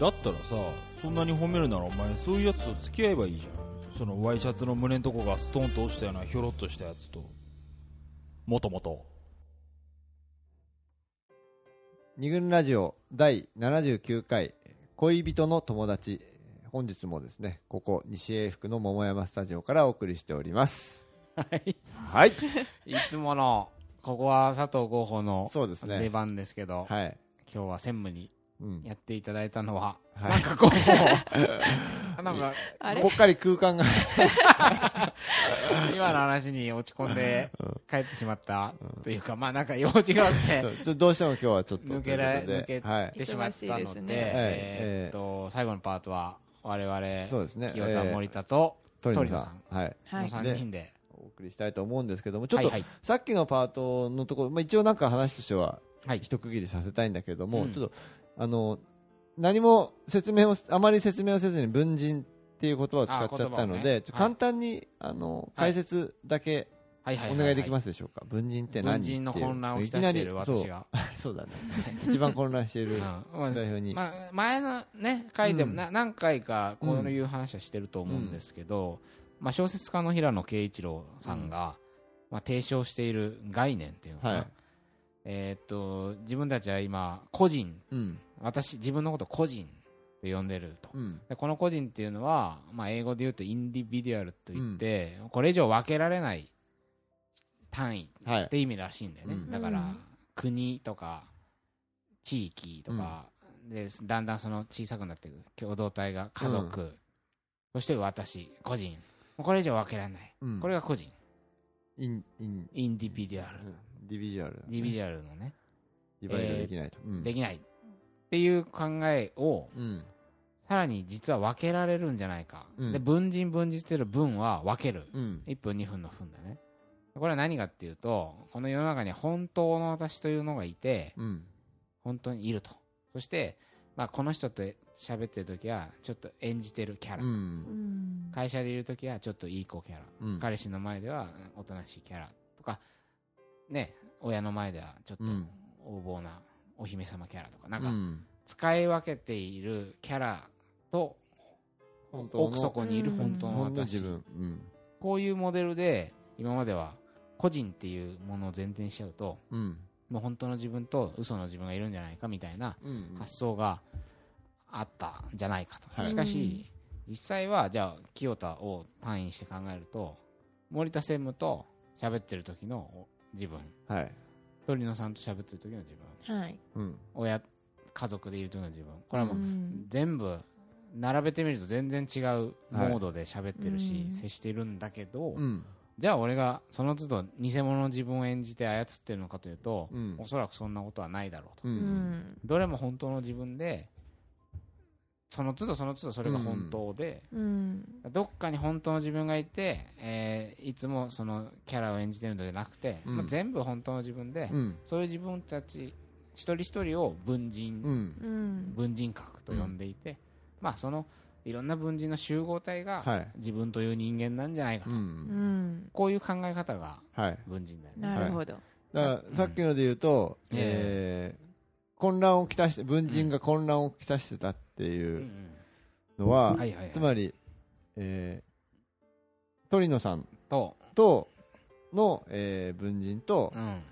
だったらさそんなに褒めるならお前そういうやつと付き合えばいいじゃん。そのワイシャツの胸のとこがストンと落ちたようなひょろっとしたやつと。もともと。二軍ラジオ第79回恋人の友達。本日もですねここ西英福の桃山スタジオからお送りしております。はい。はい。いつもの、ここは佐藤候補のそうですね。出番ですけど、はい、今日は専務にうん、やっていただいたのは、はい。なんかこう、なんか、ぽっかり空間が。今の話に落ち込んで帰ってしまったというか、まあなんか用事があって。そう、ちょっとどうしても今日はちょっと抜けられ、抜けてしまったので、忙しいえーっと、最後のパートは、我々、そうですね。清田森田と鳥野鳥野ささん。はい。のはい。3人で、お送りしたいと思うんですけどもちょっと、はいはい。さっきのパートのところ、まあ、一応なんか話としてははい。一区切りさせたいんだけども、うん。ちょっとあの何も説明をあまり説明をせずに文人っていう言葉を使っちゃったので、ね。簡単に、あの解説だけはいはいお願いできますすでしょうか、文人って何文人の混乱をきたいきなりしている私が。そう。そうだね。一番混乱している 代表に、まあ、前のね回でもうん。な、何回かこういう話はしてると思うんですけど、まあ、小説家の平野啓一郎さんが、まあ、提唱している概念っていうのはい。えーっと自分たちは今個人うん私自分のことを個人と呼んでると。うん。でこの個人っていうのは、まあ、英語で言うとインディビデュアルといって、これ以上分けられない単位はい。って意味らしいんだよね、うん。だから、うん。国とか地域とか、でだんだんその小さくなっていく共同体が家族、そして私個人。これ以上分けられない、うん。これが個人。インイン。 individual、dividual、dividual のね、 divide できないと、うん。できないっていう考えをうん。さらに実は分けられるんじゃないか、うん。で分人分人っていう分は分ける。うん。1分2分の分だね。これは何かっていうとこの世の中には本当の私というのがいてうん。本当にいると。そして、まあ、この人と喋ってる時はちょっと演じてるキャラ、うん。うん。会社でいる時はちょっといい子キャラ、うん。彼氏の前ではおとなしいキャラ。とかね親の前ではちょっとうん。横暴なお姫様キャラとかなんかうん。使い分けているキャラと奥底にいる本当の私。こういうモデルで今までは個人っていうものを前提にしちゃうとうん。もう本当の自分と嘘の自分がいるんじゃないかみたいなうん発想があったんじゃないかと、はい。しかし実際はじゃあ清田を単位にして考えると森田専務と喋ってる時の自分。はい、鳥野さんと喋ってる時の自分。はい。うん。親家族でいる時の自分。これはもううん。全部並べてみると全然違うモードで喋ってるし、はいうん。接してるんだけど、うん。じゃあ俺がその都度偽物の自分を演じて操ってるのかというと、うん。おそらくそんなことはないだろうと、ううんん。どれも本当の自分でその都度その都度それが本当で、うん。どっかに本当の自分がいて、えーいつもそのキャラを演じてるのではなくて、うん。まあ全部本当の自分で、うん。そういう自分たち一人一人を文人、文人格と呼んでいて、まあそのいろんな文人の集合体がはい。自分という人間なんじゃないかと、うん。うん。こういう考え方がはい。文人だよね。なるほど。だからさっきので言うと、うん。えー混乱をきたして文人が混乱をきたしてたってうんいううんのは、つまり、えー鳥野さんと、との、えー文人と、うん、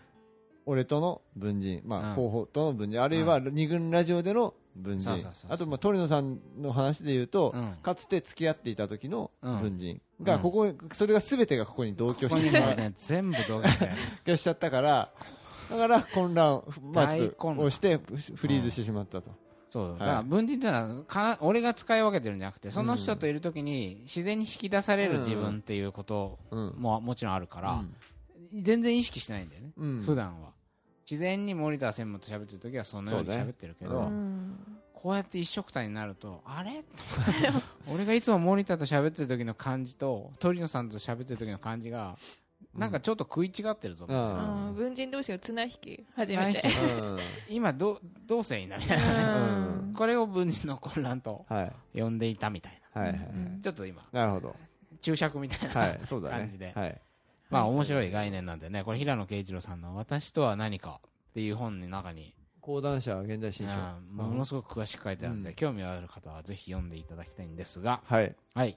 俺との文人、まあうん。候補との文人あるいは二軍ラジオでの文人。あとまあ鳥野さんの話で言うと、うん。かつて付き合っていた時の文人が、うん。ここそれが全てがここに同居してしまう。全部同居し しちゃったからだから混乱、まあ、をしてフフリーズしてしまったと、そう、い。だから文人ってのはか俺が使い分けてるんじゃなくてその人といるときに自然に引き出される自分っていうことうんももちろんあるから、うん。全然意識してないんだよね、うん。普段は。自然に森田専務と喋ってるときはそのように喋ってるけど、うん。こうやって一緒くたになるとあれ？俺がいつも森田と喋ってる時の感じと鳥野さんと喋ってる時の感じがなんかちょっと食い違ってるぞ、みたいな。あー文人同士が綱引き初めて。今どうどうせいいんだみたいなうん。これを文人の混乱とはい呼んでいたみたいはい。はい、うん。なちょっと今なるほど。注釈みたいな、はい。そうだね。感じで。はい。まあ面白い概念なんでねこれ平野啓一郎さんの「私とは何か」っていう本の中に講談社現代新書。うん。ものすごく詳しく書いてあるんで、うん。興味ある方はぜひ読んでいただきたいんですが、はい。はい。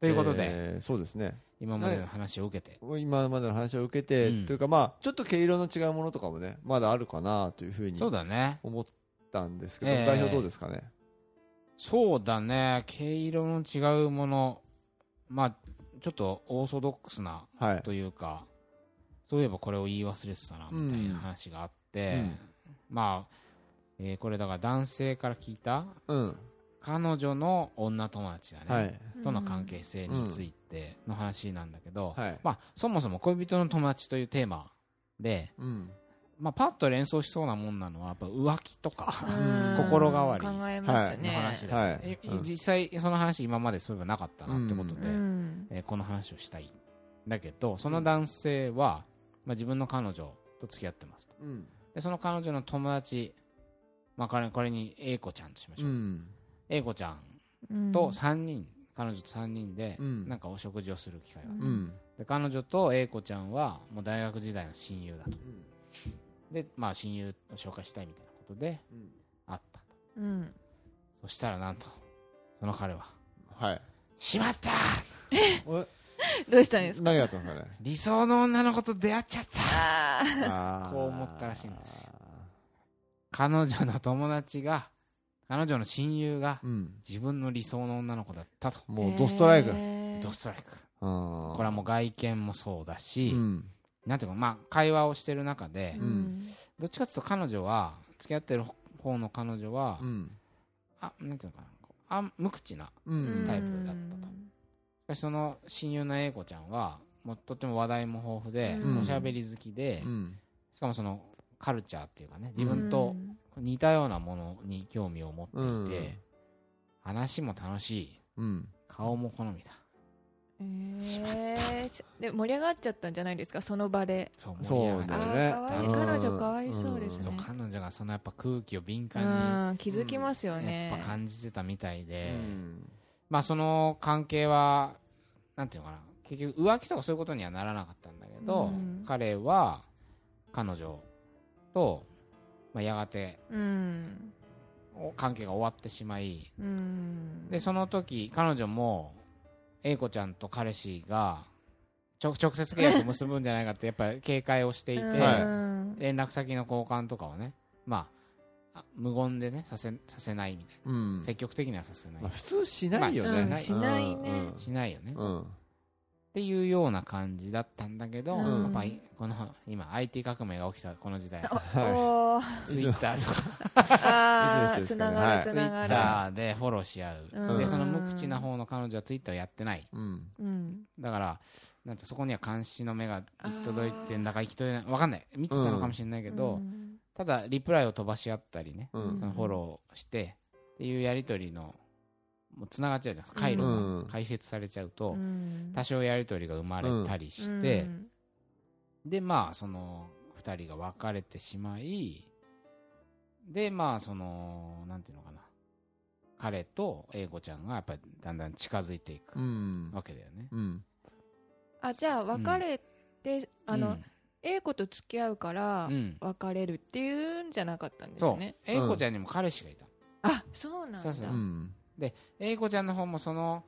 ということで、えーそうですね今までの話を受けて、今までの話を受けて、うん。というかまあちょっと毛色の違うものとかもねまだあるかなというふうにそうだね。思ったんですけど、ええ。代表どうですかね？そうだね。毛色の違うもの、まあ、ちょっとオーソドックスなはい。というか、そういえばこれを言い忘れてたな、みたいな話があって、うん。まあ、えーこれだから男性から聞いたうん彼女の女友達だね、はい。との関係性についての話なんだけど、はい。まあ、そもそも恋人の友達というテーマで、うん。まあ、パッと連想しそうなもんなのはやっぱ浮気とかうん。心変わり考えますのね。話だよね、はい。えうん。実際その話今までそういえばなかったなってことで、うん。えーこの話をしたい。だけどその男性は、まあ、自分の彼女と付き合ってますと。うん。でその彼女の友達、まあ、これこれに A 子ちゃんとしましょう、うん A 子ちゃんうん。と3人、彼女と3人でうん。なんかお食事をする機会があっうん。たで彼女と A 子ちゃんはもう大学時代の親友だと。でまあ親友を紹介したいみたいなことで会ったと。うん。そしたらなんとその彼ははいしまった! おどうしたんですか？何があったんですかね？理想の女の子と出会っちゃった。こう思ったらしいんです。よ彼女の友達が彼女の親友がうん。自分の理想の女の子だったと。ーもうドストライク。へー。ドストライク。ここれはもう外見もそうだし、うん。なんていうかまあ会話をしてる中で、うん。どっちかというと彼女は付き合ってる方の彼女は、うん。あなんていうのかなこうあ無口なうん。タイプだったと。しかしその親友の英子ちゃんはもうとっても話題も豊富で、うん。おしゃべり好きで、うん。しかもそのカルチャーっていうかね自分と似たようなものに興味を持っていて、話も楽しい。うん。顔も好みだ。えー。で盛り上がっちゃったんじゃないですか？その場で。そう盛り上がっちゃうだよね。彼女可愛い。そうですそうね彼女がそのやっぱ空気を敏う感ん気づきますよにね。やっぱ感じてたみたいで、うん。まあその関係はなんていうのかな。結局浮気とかそういうことにはならなかったんだけど、うん。彼は彼女と、まあ、やがてうんお関係が終わってしまいうん。でその時彼女も英子ちゃんと彼氏が直接契約を結ぶんじゃないかってやっぱり警戒をしていて、うん。連絡先の交換とかをねまああ無言でねさせさせないみたいうん。な積極的にはさせない、まあ普通しないよね。まあしないね。うん。しないよね、うんっていうような感じだったんだけど、うん。やっぱりこの今 IT 革命が起きたこの時代。おはー。ツイッターとか。あーつながはい。る。つツイッながるターでフォローし合う、うん。でその無口な方の彼女はツイッターをやってない。うん。うん。だからなんてそこには監視の目が行き届いてんだか行き届いてない。わかんない。見てたのかもしれないけど、うん。ただリプライを飛ばし合ったりね、うん。そのフォローしてっていうやり取りのもうつながっちゃうじゃん。回路うん。が解説されちゃうと、うん。多少やり取りが生まれたりして、うん。でまあその2人が別れてしまいでまあそのなんていうのかな。彼と英子ちゃんがやっぱりだんだん近づいていくうん。わけだよね。うん。あじゃあ別れてあのうん、A 子と付き合うからうん。別れるっていうんじゃなかったんですそう。よね英子ちゃんにも彼氏がいた、あそうなんだ。そうそううん英子ちゃんの方もその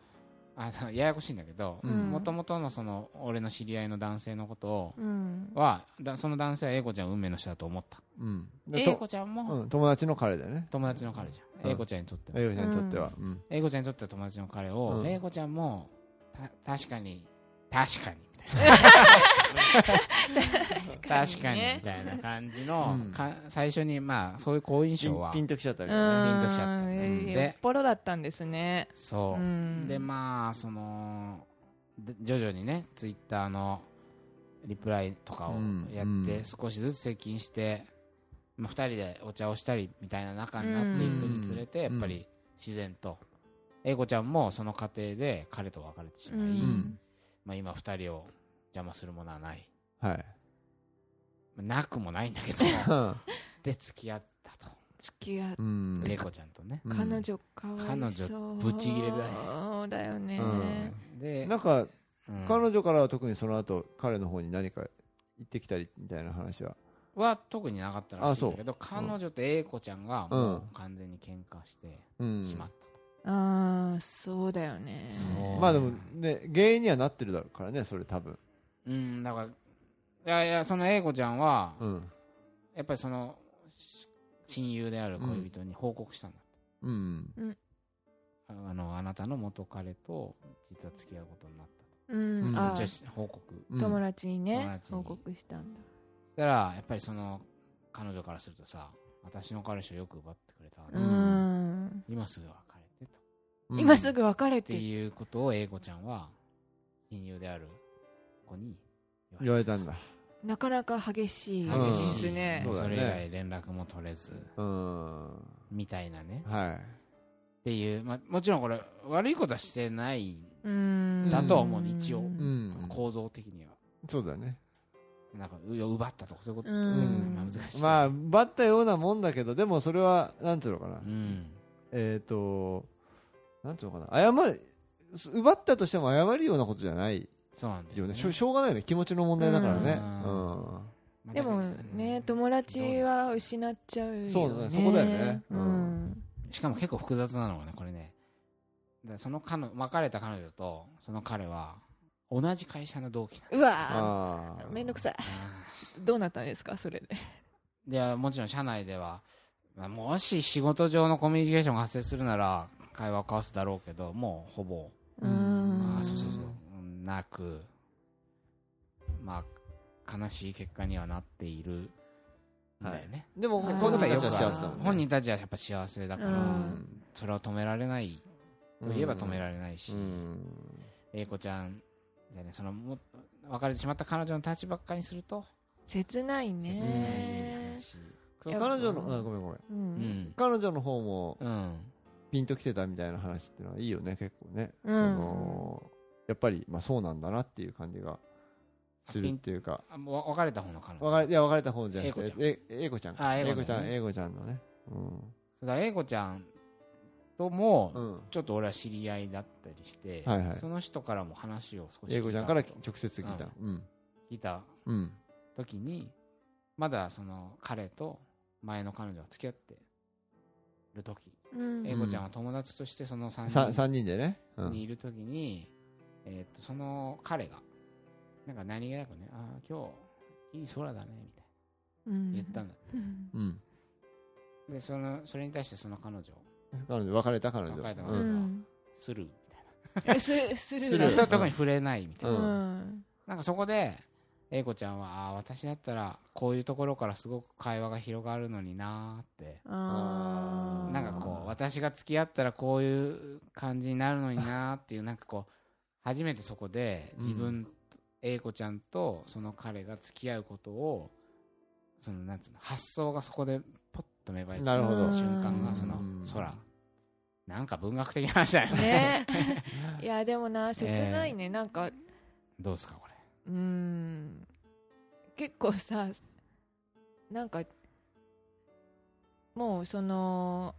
あ ややこしいんだけどうん。もともとのその俺の知り合いの男性のことをうん。はだその男性は英子ちゃんを運命の人だと思った。うん。で英と子ちゃんも？うん友達の彼だよね。友達の彼じゃうん。ん英子ちゃんにとっては。栄養ちゃんにとっては。うん。英子ちゃんにとっては友達の彼を、うん。英子ちゃんもた確かに確かにみたいな確かにみたいな感じの、うん。か最初にまあそういう好印象はピンときちゃったうけどね。ピンときちゃったんうん。でよっぽどだったんですね。そう、うん。でまあそので徐々にねツイッターのリプライとかをやうん。って少しずつ接近して、まあ、2人でお茶をしたりみたいな仲になっていくにつれて、うん。やっぱり自然と英子ちゃんもその過程で彼と別れてしまい、うんまあ、今2人を邪魔するものはない、はい。まあなくもないんだけど。で付き合ったと。付き合っうん。英子ちゃんとね、うん。彼女かわいそう。彼女ブチギレだよ。そうだよね。うん。でなんかうん。彼女からは特にその後彼の方に何か言ってきたりみたいな話は？は特になかったらしいんだけどあ彼女と英子ちゃんがもう完全に喧嘩してうん。しまったああそうだよね。まあでもね原因にはなってるだろうからねそれ多分。うんだからいやいやその英子ちゃんはうん。やっぱりそのし親友である恋人に報告したんだ。うん。あのあなたの元彼と実は付き合うことになったうん、うん。あ報告。うん。友達にね友達に。報告したんだ。そしたらやっぱりその彼女からするとさ私の彼氏をよく奪ってくれた、ううん。ん。今すぐ別今すぐ別れってていうことを英子ちゃんは親友である子に言われた。んだ。なかなか激しいで激しいすね。それ以来連絡も取れず。うん。みたいなね。はい。っていう、まあ、もちろんこれ悪いことはしてないうん。だとは思う。一応。うん。構造的には。そうだね。なんかう奪ったとかそういうこと、うん。まあ、難しい。まあバったようなもんだけどでもそれはなんつうのかな。うん。えっとなんつうのかな。謝る奪ったとしても謝るようなことじゃないそうなんだよね。しょしょうがないよね。気持ちの問題だからね。うん。でもね友達は失っちゃうよね。そうだね。そこだよね。ううん。んしかも結構複雑なのがねこれね。その彼女別れた彼女とその彼は同じ会社の同期なの。うわああめんどくさい。あどうなったんですかそれで。ーでもちろん社内では、まあもし仕事上のコミュニケーションが発生するなら会話を交わすだろうけどもうほぼ。ううん。んあそうそうそう。うんなく。まあ悲しい結果にはなっている。んだよね、でもあー本人たちは幸せだもんね。本人たちはやっぱ幸せだから、うん。それを止められない。といえば止められないし、うん。英子ちゃんじゃね。そのも別れてしまった彼女の立場からにすると。切ないね。切ない話、彼女のあごめんごめん。ううんん。彼女の方もうんピンときてたみたいな話っていうのはいいよね結構ね、うん。そのやっぱりまあそうなんだなっていう感じがするっていうか。あもうわ別れた方の彼女別れいや別れた方じゃなくてえ英子ちゃんか。あ英子ちゃん英子ちゃんのね。だから英子ちゃんともうん、うん、ちょっと俺は知り合いだったりして、はいはい。その人からも話を少し聞いた。英子ちゃんから直接聞いた。うん。聞いた。うん。時にまだその彼と前の彼女が付き合ってる時。うん英子ちゃんは友達としてその3さ人三人でね、うん。にいる時に、えー、とその彼がなんか何気なくねああ今日いい空だねみたいうん。な言ったんだ、うん。うん、でそのそれに対してその彼女彼女別れた彼女。別れた彼女スルーみたいえ すする。する。な だと特に触れないみたいな、なんかそこで英子ちゃんはああ私だったらこういうところからすごく会話が広がるのになーって。なんかこう私が付き合ったらこういう感じになるのになーっていうなんかこう初めてそこで自分、英子ちゃんとその彼が付き合うことをそのなんつうの発想がそこでポッと芽生えちゃうなるほど。瞬間がそのうん。空。なんか文学的な話だよね。ね。いやでもな切ないね、なんかどうですかこれうーん。結構さなんかもうその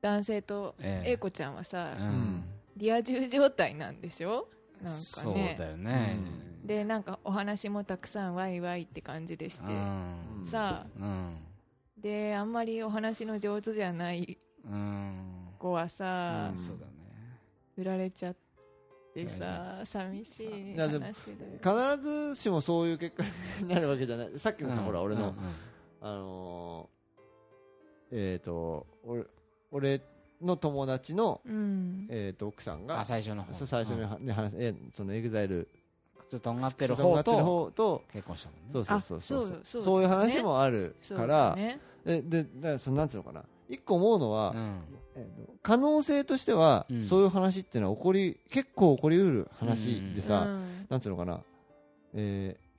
男性とええ。英子ちゃんはさ、うん。リア充状態なんでしょ？なんかそうねだよね、でなんかお話もたくさんワイワイって感じでして、うん。さあ。うん。であんまりお話の上手じゃないうん。子はさ、うん。そうだね。振られちゃってさ寂しい話で。必ずしもそういう結果になるわけじゃない。さっきのさ、うん。ほら俺の、うんうん。あのーえっ、と俺俺の友達の、うん。えー、と奥さんがあ最初の方。そう最初にうん。はね話えそのエグザイル靴とんがってる方とってると方と結婚したもんね。そうそうそうそうあそうそうそういう話もあるそうから、だね。ででだからそのなんつうのかな一個思うのは、可能性としては、うん。そういう話っていうのは起こり結構起こりうる話でさ、うん。なんつうのかな、えー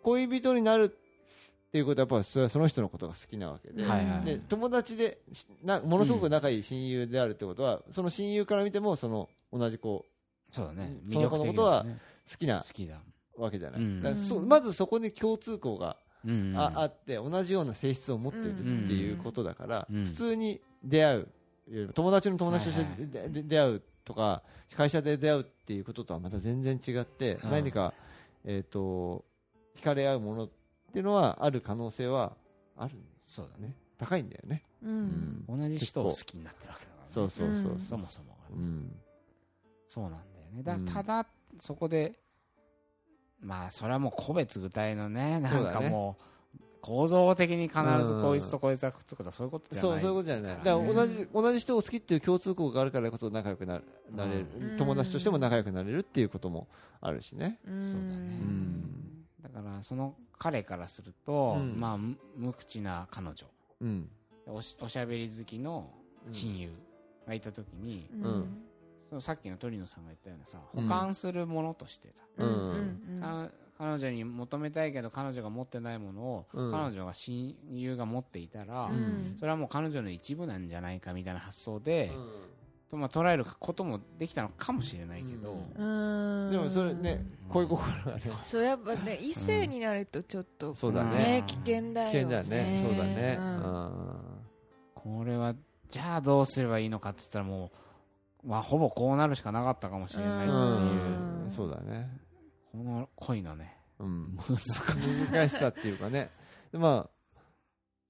恋人になるっていうことはやっぱそれはその人のことが好きなわけで,、はいはいで友達でしなものすごく仲いい親友であるってことは、その親友から見てもその同じこそうだね。その子のことは好きな好きだ。わけじゃない、うん。まずそこに共通項がうんあ,、あって同じような性質を持っているっていうことだから、うん。普通に出会う友達の友達として出会うとか会社で出会うっていうこととはまた全然違って、うん何か、えー、と惹かれ合うものっていうのはある可能性はあるそうだねね。高いんだよね、ううん。同じ人を好きになってるわけだからね。そうそうそうう。ん。そそもそもう、うん。そうなんだよね。だうん。ただそこでまあそれはもう個別具体のねなんかもう構造的に必ずこいつとこいつがくっつくとかそういうことじゃない。そうそういうことじゃない。だかからね。同じ同じ人を好きっていう共通項があるからこそ仲良くななれる、うん友達としても仲良くなれるっていうこともあるしね。うんそうだね。うん。だからその彼からすると、うん。まあ無無口な彼女。うん。おしおしゃべり好きの親友がいた時に、うんそのさっきの鳥野さんが言ったようなさうん。保管するものとしてさ、うん。彼女に求めたいけど彼女が持ってないものを、うん。彼女が親友が持っていたら、うん。それはもう彼女の一部なんじゃないかみたいな発想で、うとまあ、捉えることもできたのかもしれないけど、でもそれね恋心がね。そうやっぱね異性になるとちょっとそうだね。ね危険だよ危険だよね。そうだね。うん。これはじゃあどうすればいいのかっつったらもう、まあ、ほぼこうなるしかなかったかもしれないっていう、うん。そうだね。この恋のねうん。難しさ、難しさっていうかね。でまあ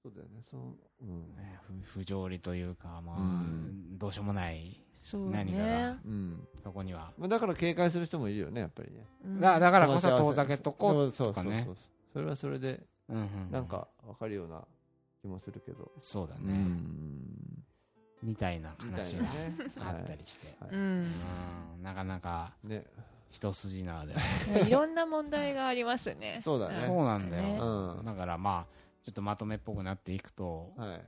そうだよね。そのうん。ね、不不条理というか、まあうん。どうしようもないそう何かがねうん。そこには。まあだから警戒する人もいるよねやっぱりね。うん。だだからこそ遠ざけとこうそうとかね。そうそうそれはそれでうんうんなんか分かるような気もするけど。うそうだね、んみたいな話があったりして、なかなかね。一筋縄で。はいろんな問題がありますね。そうだね。そうなんだね。よ、うん。だからまあちょっとまとめっぽくなっていくとはい。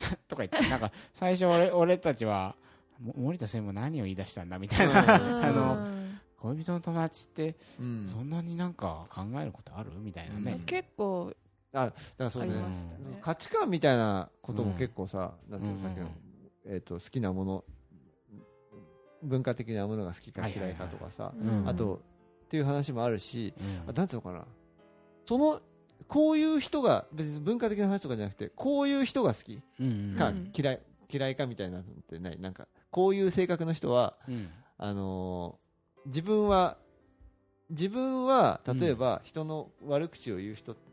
とか言ってなんか最初俺 俺たちはも森田専務何を言い出したんだみたいな、うん。あの恋人の友達ってうん。そんなになんか考えることある？みたいなね、うん。結構だからそうね。ね。価値観みたいなことも結構さ、なんていうのうん。さっきの、えー、と好きなもの文化的なものが好きか嫌いかとかさ、うん。あとっていう話もあるし、うん。あなんていうのかな。そのこういう人が別に文化的な話とかじゃなくてこういう人が好きうん。かうん。嫌い嫌いかみたいなのってない？なんかこういう性格の人はうん。あのー自分は自分は例えば人の悪口を言う人はう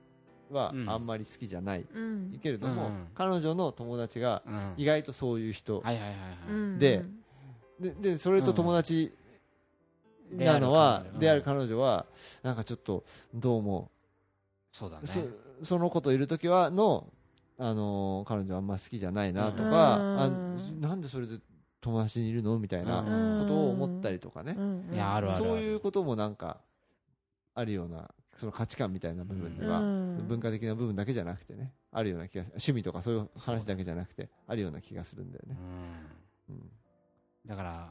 ん。あんまり好きじゃない。うん。けれども、うん。彼女の友達がうん。意外とそういう人、はいはいはいはい、うん。でででそれと友達うん。なのは、でである彼彼女はなんかちょっとどうも、そうだね。そその子といる時はの、あのー彼女あんま好きじゃないなとか、うん。あなんでそれで友達にいるのみたいなうん。ことを思ったりとかね、うん。いやあるある。そういうこともなんかあるようなその価値観みたいな部分には、うん。文化的な部分だけじゃなくてねあるような気が趣味とかそういう話だけじゃなくてあるような気がするんだよね。うん。うん。だから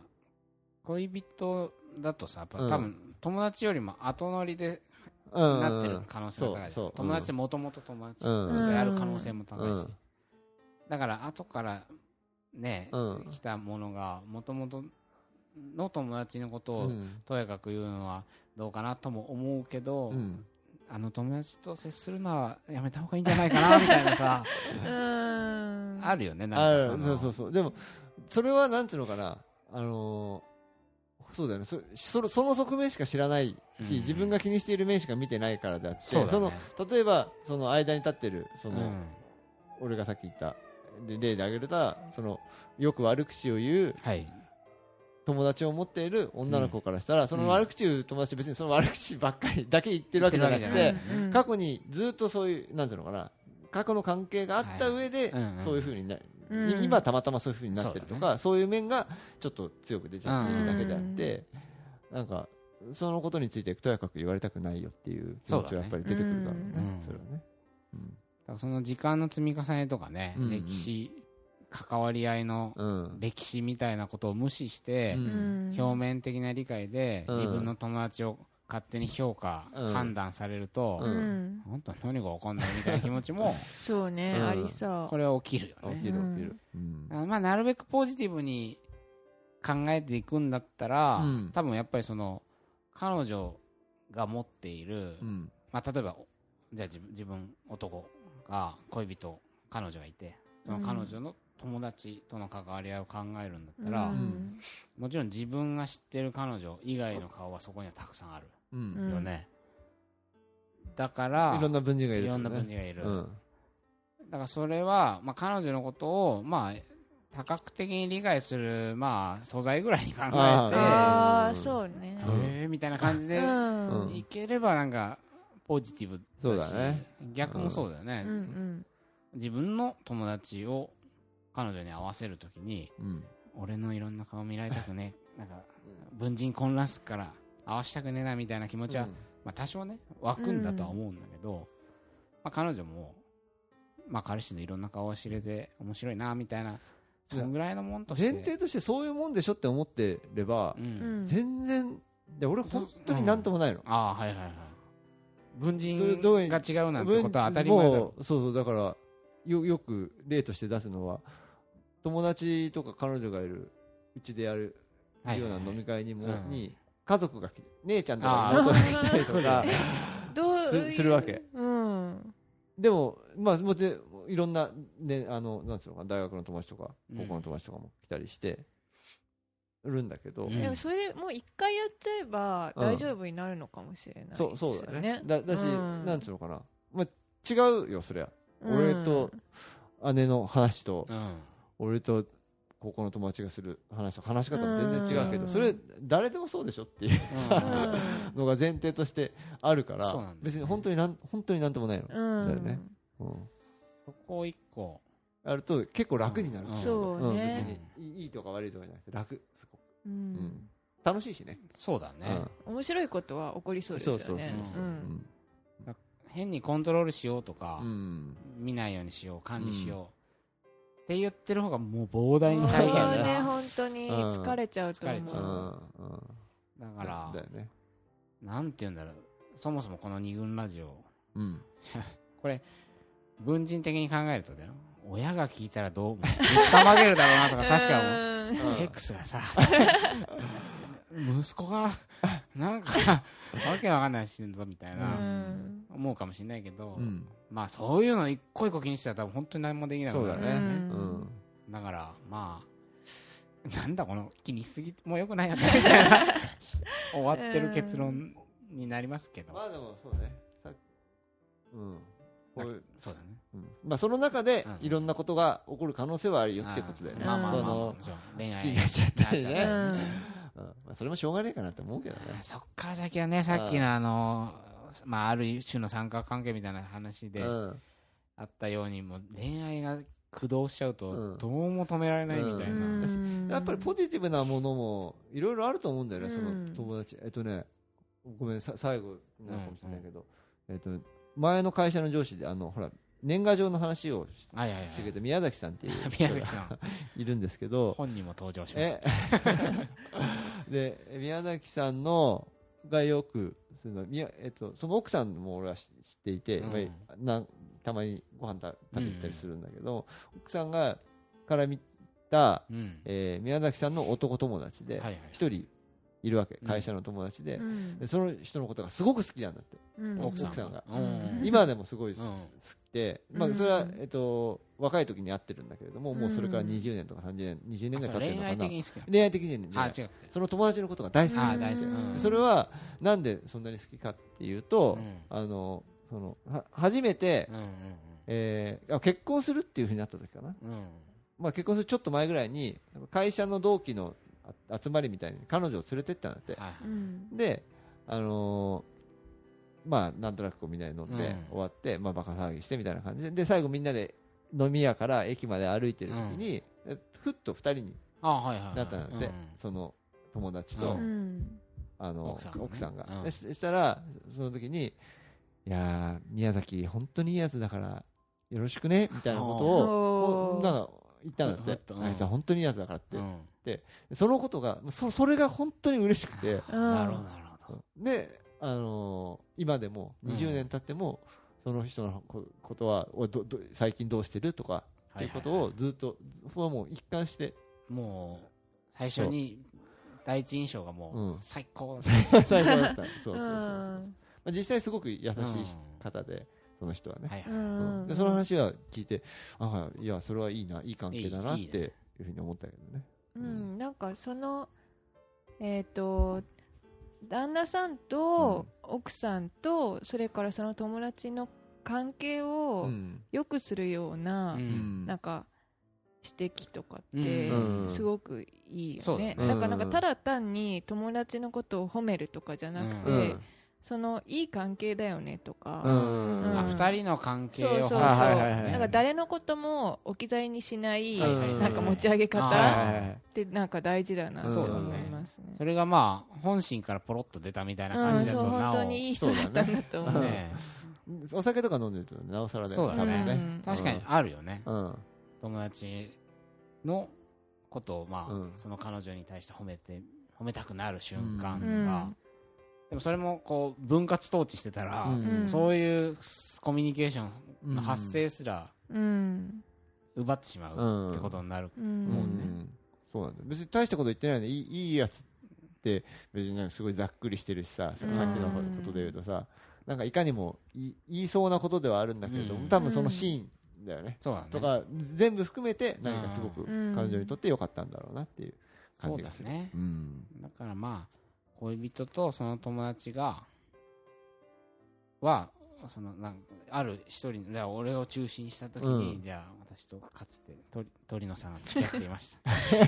恋人だとさやっぱうん。多分友達よりも後乗りでうん。なってる可能性が高い友達ってもともと友達でうん。ある可能性も高いし、うん。だから後からね、うん。来たものがもともとの友達のことをうん。とやかく言うのはどうかなとも思うけど、うん。あの友達と接するのはやめた方がいいんじゃないかなみたいなさ うん。あるよねなんかそうそうそう。でもそれはなんつうのかな。あのーそうだよね。そそその側面しか知らないし、うん。自分が気にしている面しか見てないからであって。そね。の例えばその間に立ってるその、うん。俺がさっき言った例で挙げるたそのよく悪口を言うはい友達を持っている女の子からしたら、その悪口を言う友達別にその悪口ばっかりだけ言ってるわけじゃなくてうん。過去にずっとそういうなんていうのかな過去の関係があった上で、はいうん。うん。そういうふうになうん。今たまたまそういうふうになってるとかそう,、いう面がちょっと強く出ちゃっているだけであって、なんかそのことについてとやかく言われたくないよっていう気持ちはやっぱり出てくるだろうねそねそれはね、うん。だからその時間の積み重ねとかね、うん。うん。歴史関わり合いのうん。歴史みたいなことを無視してう、うん。表面的な理解でうん。自分の友達を勝手に評価、うん。判断されると、ううん。本当何が分かんないみたいな気持ちもそうねうん。ありそう。これは起きるよ起ねきる起きる、うん。あまあ、なるべくポジティブに考えていくんだったら、うん。多分やっぱりその彼女が持っている、うん。まあ、例えばじゃあ自分自分男が恋人彼女がいてその彼女の友達との関わり合いを考えるんだったら、ん。もちろん自分が知ってる彼女以外の顔はそこにはたくさんあるうんうん。よね、だからいろんな文人がいるいろんな文人がいる、うん。だからそれは、まあ、彼女のことを、まあ、多角的に理解する、まあ、素材ぐらいに考えてああうんそうね。うん。えーみたいな感じでいければなんかポジティブそうだしだね。逆もそうだよね、うんうん。自分の友達を彼女に合わせるときにうん。俺のいろんな顔見られたくね なんか文人混乱すっから合わしたくねえなみたいな気持ちは、うん。まあ、多少ね湧くんだとは思うんだけど、まあ、彼女も、まあ、彼氏のいろんな顔を知れて面白いなみたいなそんぐらいのもんとして。前提としてそういうもんでしょって思ってればう、うん。ん全然で俺本当になんともないの、ああはいはいはい。文人が違うなんてことは当たり前だ。そうそうだからよよく例として出すのは友達とか彼女がいるうちでやるような飲み会にも、うん。に家族が姉ちゃんとか妹が来たりとか。どうすするわけ。うん。でもまあもちろんいろんな、ね、あのなんつうの大学の友達とかうん。高校の友達とかも来たりしてるんだけど、うん。でもそれでもう一回やっちゃえば大丈夫になるのかもしれないですよそうそうだよね。だだし、うん。なんつうのかな、まあ、違うよそりゃ。俺と姉の話と、うん俺と高校の友達がする話と話し方も全然違うけど、うん。それ誰でもそうでしょっていうのが前提としてあるから、別に本当になん本当になんともないの、うん。だよね。うん。そこを一個あると結構楽になる、うん。そう別にいいとか悪いとかじゃなくて楽すごく、ううん。ん楽しいしね。そうだね、面白いことは起こりそうですよね。そうそうそうそう。うん。変にコントロールしようとか、うん。見ないようにしよう管理しよう、って言ってる方がもう膨大に大変だねな本当に。疲れちゃうと思う。疲れちゃう。うんうんだからだよね。なんて言うんだろう。そもそもこの二軍ラジオ。うん。これ文人的に考えるとだよ。親が聞いたらどうぶったまげるだろうなとか確か思う。うん。セックスがさ息子がなんかわけわかんないしてんぞみたいな、うん。思うかもしれないけど、うんまあそういうの一個一個気にしたら多分本当に何もできなくなる。そうだね。ううん。んだからまあなんだこの気にしすぎもうよくないよねみたいな。終わってる結論になりますけど、まあでもそうね。さうん。こういうそうだね。うん。まあその中でうんいろんなことが起こる可能性はあるよってことだよね。まあまあまあ、まあ、その恋愛好きになっちゃったりね。それもしょうがないかなって思うけどね。そっから先はねさっきのあのまあある種の三角関係みたいな話でうん。あったようにもう恋愛が駆動しちゃうとうん。どうも止められないみたいな、うん。やっぱりポジティブなものもいろいろあると思うんだよね、うん。その友達。えっとね、ごめん、さ最後になるかもしれないけど、えっと、前の会社の上司で、あの、ほら、年賀状の話をしはいはいはい。してくれた宮崎さんっていう 宮崎さん。いるんですけど、本人も登場しましえ？で、宮崎さんの、がよく、その宮えっと、その奥さんも俺は知っていて、うん。まあなんたまにご飯た食べに行ったりするんだけど、奥さんがから見た、た、うん。えー宮崎さんの男友達ではいはい。一人いるわけ。うん。会社の友達で,、うん。でその人のことがすごく好きなんだって。うん。奥さんが。うん。今でもすごいすうん。好きで、まあ、うんそれは、えっと、若い時に会ってるんだけれども、もうそれからうん20年とか30年20年ぐらい経ってるのかな。的に好きな恋愛的にその友達のことが大好き。それはなんでそんなに好きかっていうと、うん。あのそのは初めて、うんうんえ結婚するっていうふうになった時かな。まあ、結婚するちょっと前ぐらいに会社の同期のあ集まりみたいに彼女を連れてったんだって。はいであのーまあなんとなくこうみんなで飲んで、うん。終わって、まあ、バカ騒ぎしてみたいな感じでで最後みんなで飲み屋から駅まで歩いてる時に、えふっと二人になったんだって、うん。その友達と、ううん。あの奥さんがね。奥さんが、うししたらその時に「いやー宮崎本当にいいやつだからよろしくね」みたいなことを なんか言ったんだって。あいつは本当にいいやつだからって、うんそのことがそそれが本当に嬉しくて。うん。なるほどなるほど。で、あのー今でも20年経っても、その人のこことはおどど最近どうしてるとかっていうことをずっと、そこはもう一貫して。もう最初に第一印象がもう最高。最高だった。そうそうそうそう、う。ん。まあ、実際すごく優しいうん方で、その人はね、はいはい。うん。でその話は聞いてあいやそれはいいないい関係だなっていうふうに思ったけどねうん、なんかそのえっ、と旦那さんと奥さんとそれからその友達の関係うをん。良くするような、ううん。んなんか指摘とかってうん。すごくいいよね,、そうだね。なん。かなんかただ単に友達のことを褒めるとかじゃなくて、うんそのいい関係だよねとか、うん。うん。あ二人の関係を。そうそうそう、あはいはいはい。なんか誰のことも置き去りにしない、はいはいはい。なんか持ち上げあ方ー。ってなんか大事だなと思いますね。それがまあ本心からポロッと出たみたいなうん、感じだそう本となお。当にいい人だったんだと思う。ねお酒とか飲んでるとなおさらだよそうだね確かにあるよね。うん。友達のことをまあ、うん。その彼女に対して褒めて褒めたくなる瞬間とか、うんでもそれもこう分割統治してたら、うん。そういうコミュニケーションの発生すらうん。奪ってしまうってことになる、ううんん。そうなんだよ。別に大したこと言ってないのでいいいいやつって別になんかすごいざっくりしてるしさささっきのことで言うとさなんかいかにも言い言いそうなことではあるんだけれども、うん。多分そのシーンだよね、そうだね。とか全部含めて何かすごくうん彼女にとって良かったんだろうなっていう感じがする、だね。うん。だからまあ恋人とその友達がはそのなんかある一人だから俺を中心にした時に、うん。じゃあ私とかつて鳥鳥野さんが付き合っていました。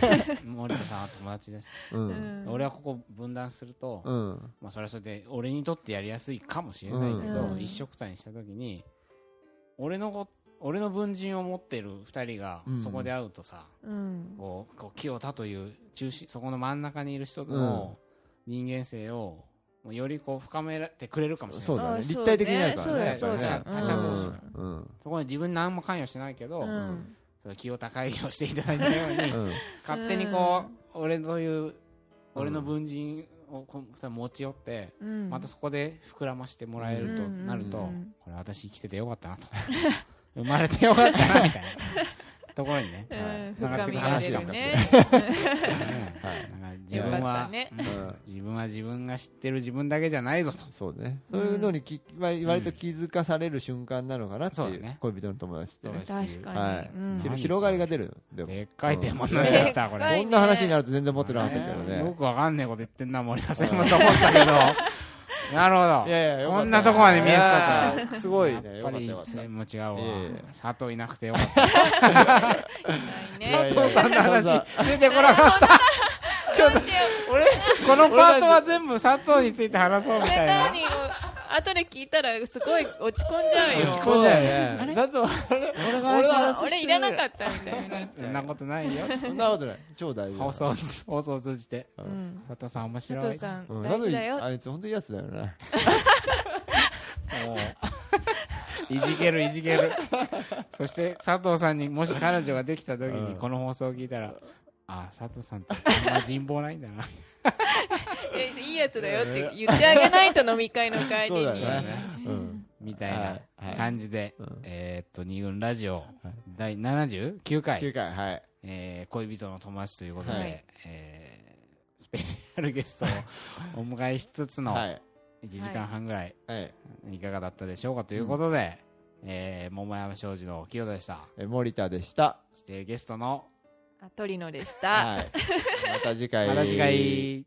森田さんは友達です、うん。うん俺はここ分断すると、うん。まあ、それはそれで俺にとってやりやすいかもしれないけど、うん。一緒くたにした時に俺のこ俺の文人を持ってる二人がうん。そこで会うとさ、うん。こうこう清田という中心そこの真ん中にいる人の人間性をもうよりこう深めてくれるかもしれない。そうだね。あ立体的になるからね。他者同士うん。うん。そこに自分何も関与してないけど、うん。それ清田会議をしていただいたように、うん。勝手にこう、俺という俺の文人をこう持ち寄って、うん。またそこで膨らましてもらえるとうん。なると、うん。これ私生きててよかったなと。生まれてよかったなみたいなところにねうんつながっていく話かもしれな い、なんか自分は自分は自分が知ってる自分だけじゃないぞと。そうね。そういうのにき割割と気づかされる瞬間なのかなっていう恋人の友達って確かに、広広がりが出る。でっかいテーマになっちゃった、これ、こんな話になると全然持ってなかったけどよねくわかんねえこと言ってんな森田さんもと思ったけど なるほど。いやいやこんなとこまで見えてたいや すごいやねっぱりよかったよかっ一も違うわ。佐藤いなくてよかった。佐藤さんの話出てこなかった俺このパートは全部佐藤について話そうみたいな。後で聞いたらすごい落ち込んじゃうよ。落ち込んじゃうよ。たねだと俺が俺は話俺いらなかったみたいにな。っちゃうそん。なことないよそんなことない。超大事だ放送放送を通じて。うん。佐藤さん面白い。佐藤さんうん。大事だよ。あいつ本当にいいやつだよね。いじけるいじける。そして佐藤さんにもし彼女ができた時にうん。この放送を聞いたらあ佐藤さんってあんま人望ないんだな。いやいいやつだよって言ってあげないと飲み会の帰りにね。ね。うん。みたいはいなはい。感じで、うん。えーっと二軍ラジオ第79回、9回はい。えー恋人の友達ということで、はい。えースペシャルゲストをお迎えしつつのはい。1時間半ぐらいはい。いかがだったでしょうかということで、えー桃山商事の清田でした。え森田でした。そしてゲストのあ鳥野でした。はい。また次回。また次回